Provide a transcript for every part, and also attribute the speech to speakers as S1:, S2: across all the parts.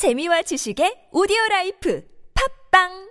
S1: 재미와 지식의 오디오 라이프. 팝빵!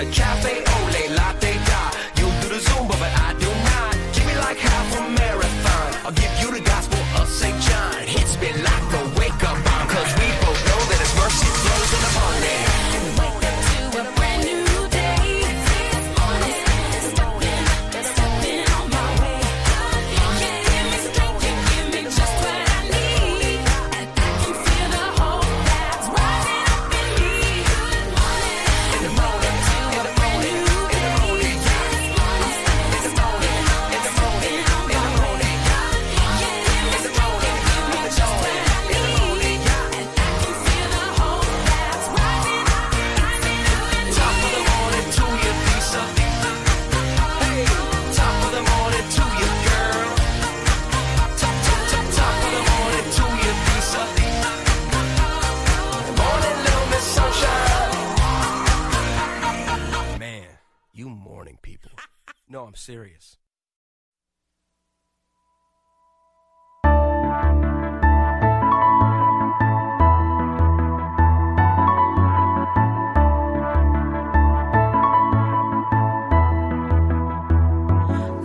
S2: a
S3: cafe serious.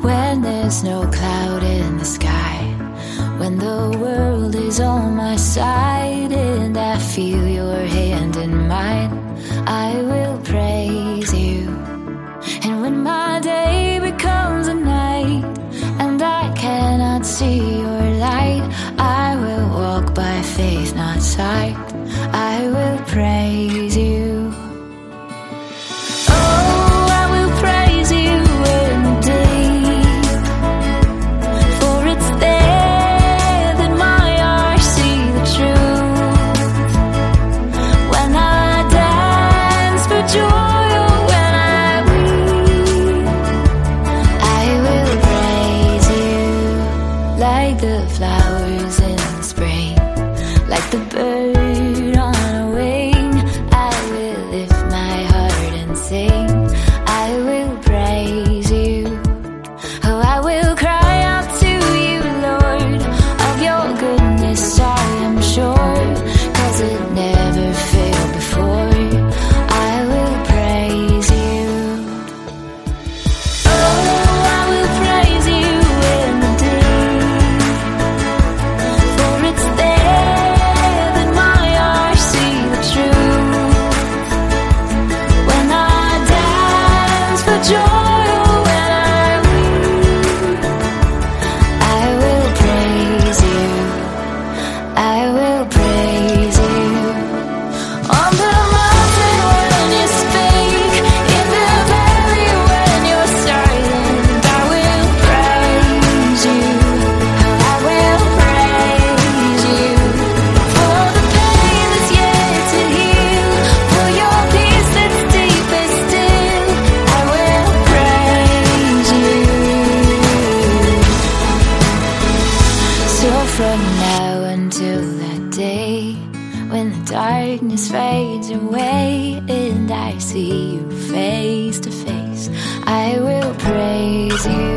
S4: When there's no cloud in the sky, when the world is on my side and I feel your hand in mine, I face to face. I will praise you.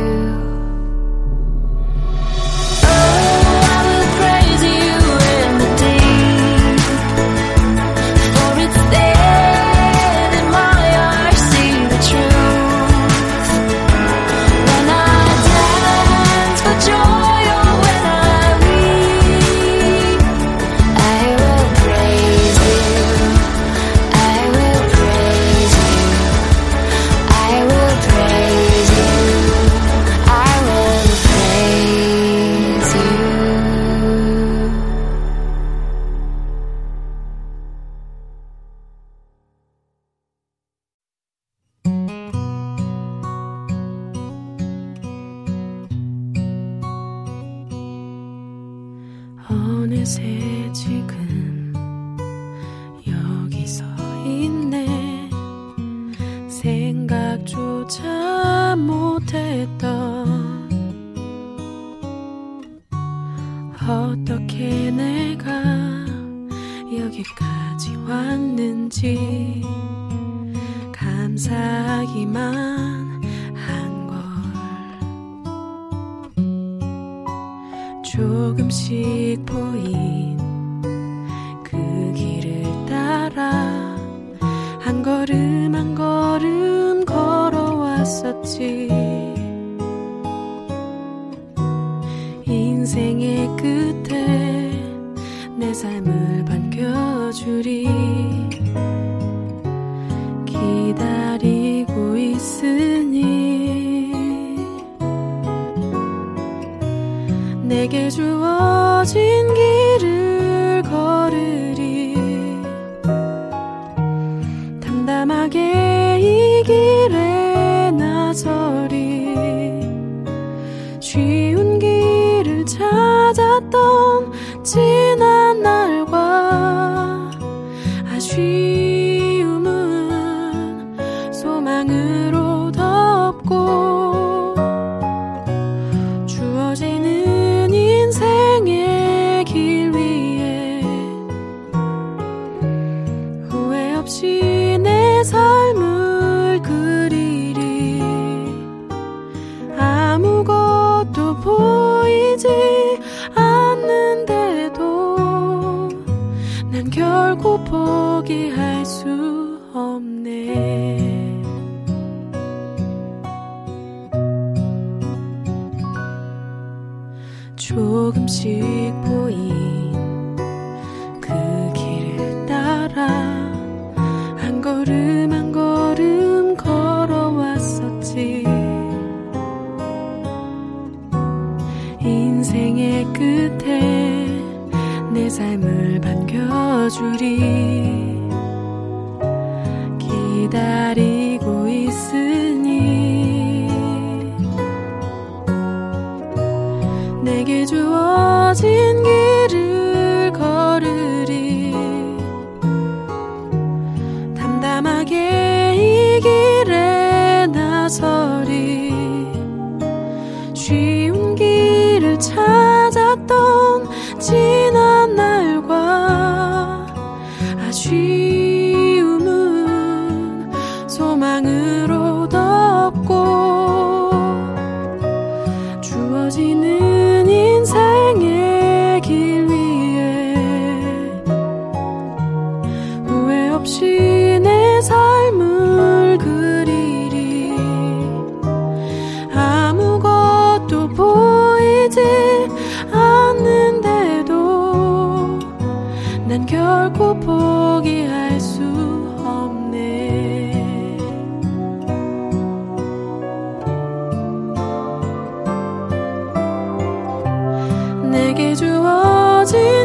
S5: 어떻게 내가 여기까지 왔는지 감사하기만 한걸. 조금씩 보인 그 길을 따라 한 걸음 한 걸음 걸어왔었지 인생의 끝에 내 삶을 반겨주리. 기다리고 있으니 내게 주어진 길을 걸으 See. 난 결코 포기할 수 없네. 조금씩 that 소망으로 덮고 주어지는 인생의 길 위에 후회 없이 내 삶을 그리리. 아무것도 보이지 않는데도 난 결코 포 내게 주어진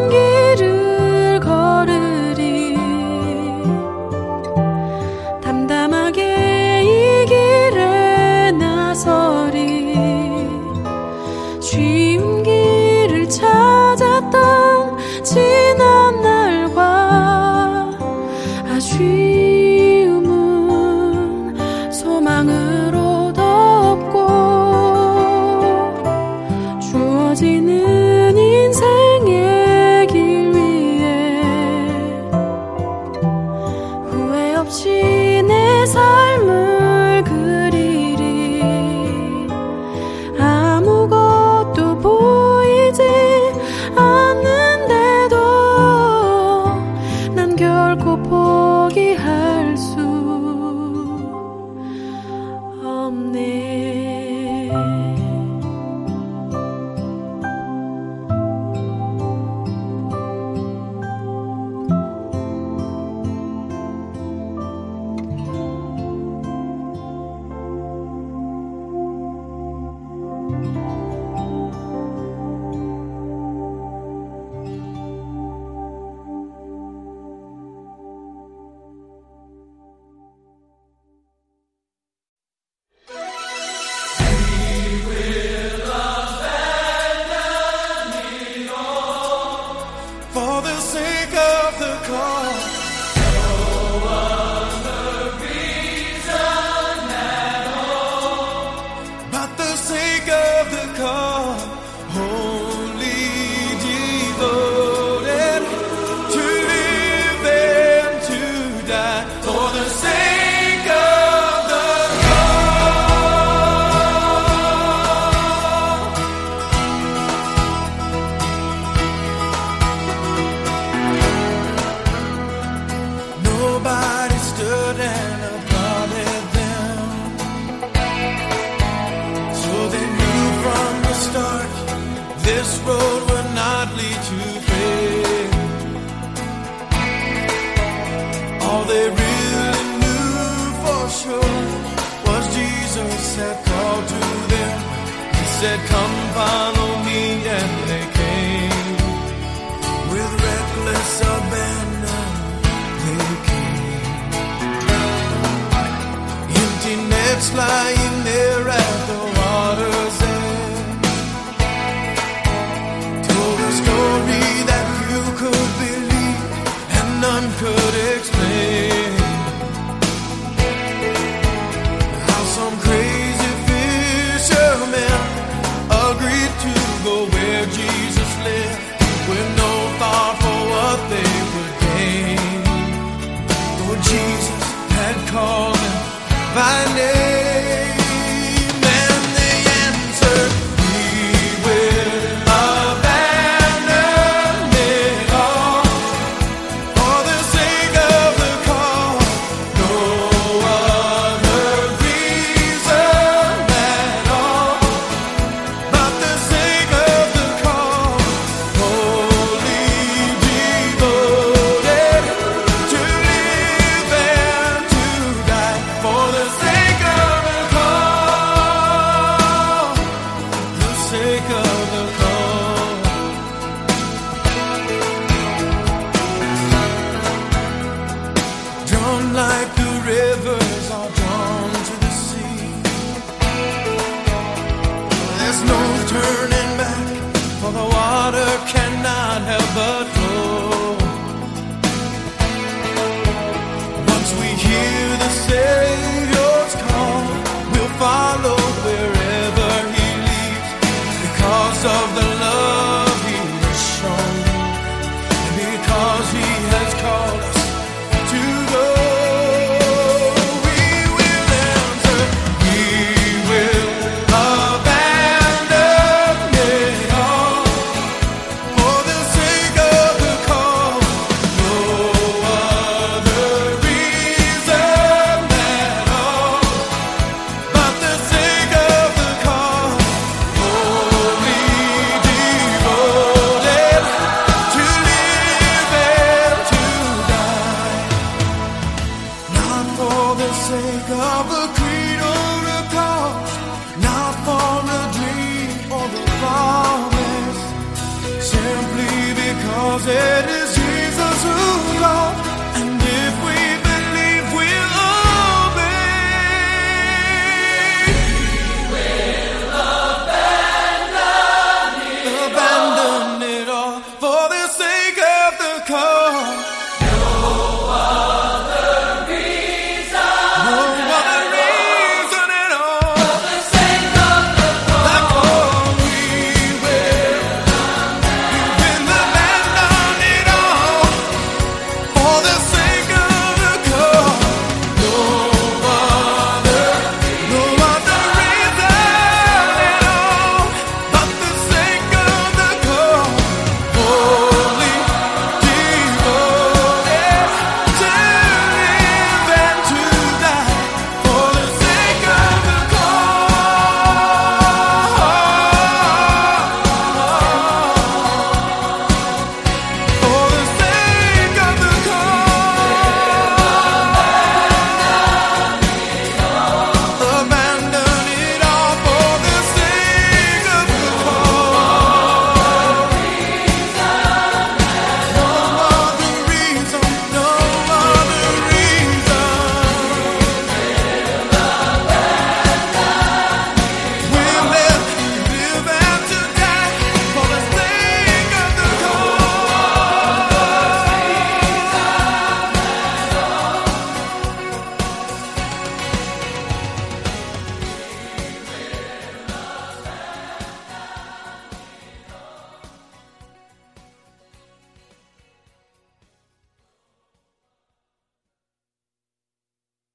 S6: pick up the call. just lying there at the water's end. Told a story that you could believe and none could explain. How some crazy fisherman agreed to go where Jesus lived with no thought for what they would gain. Though Jesus had called by name. of the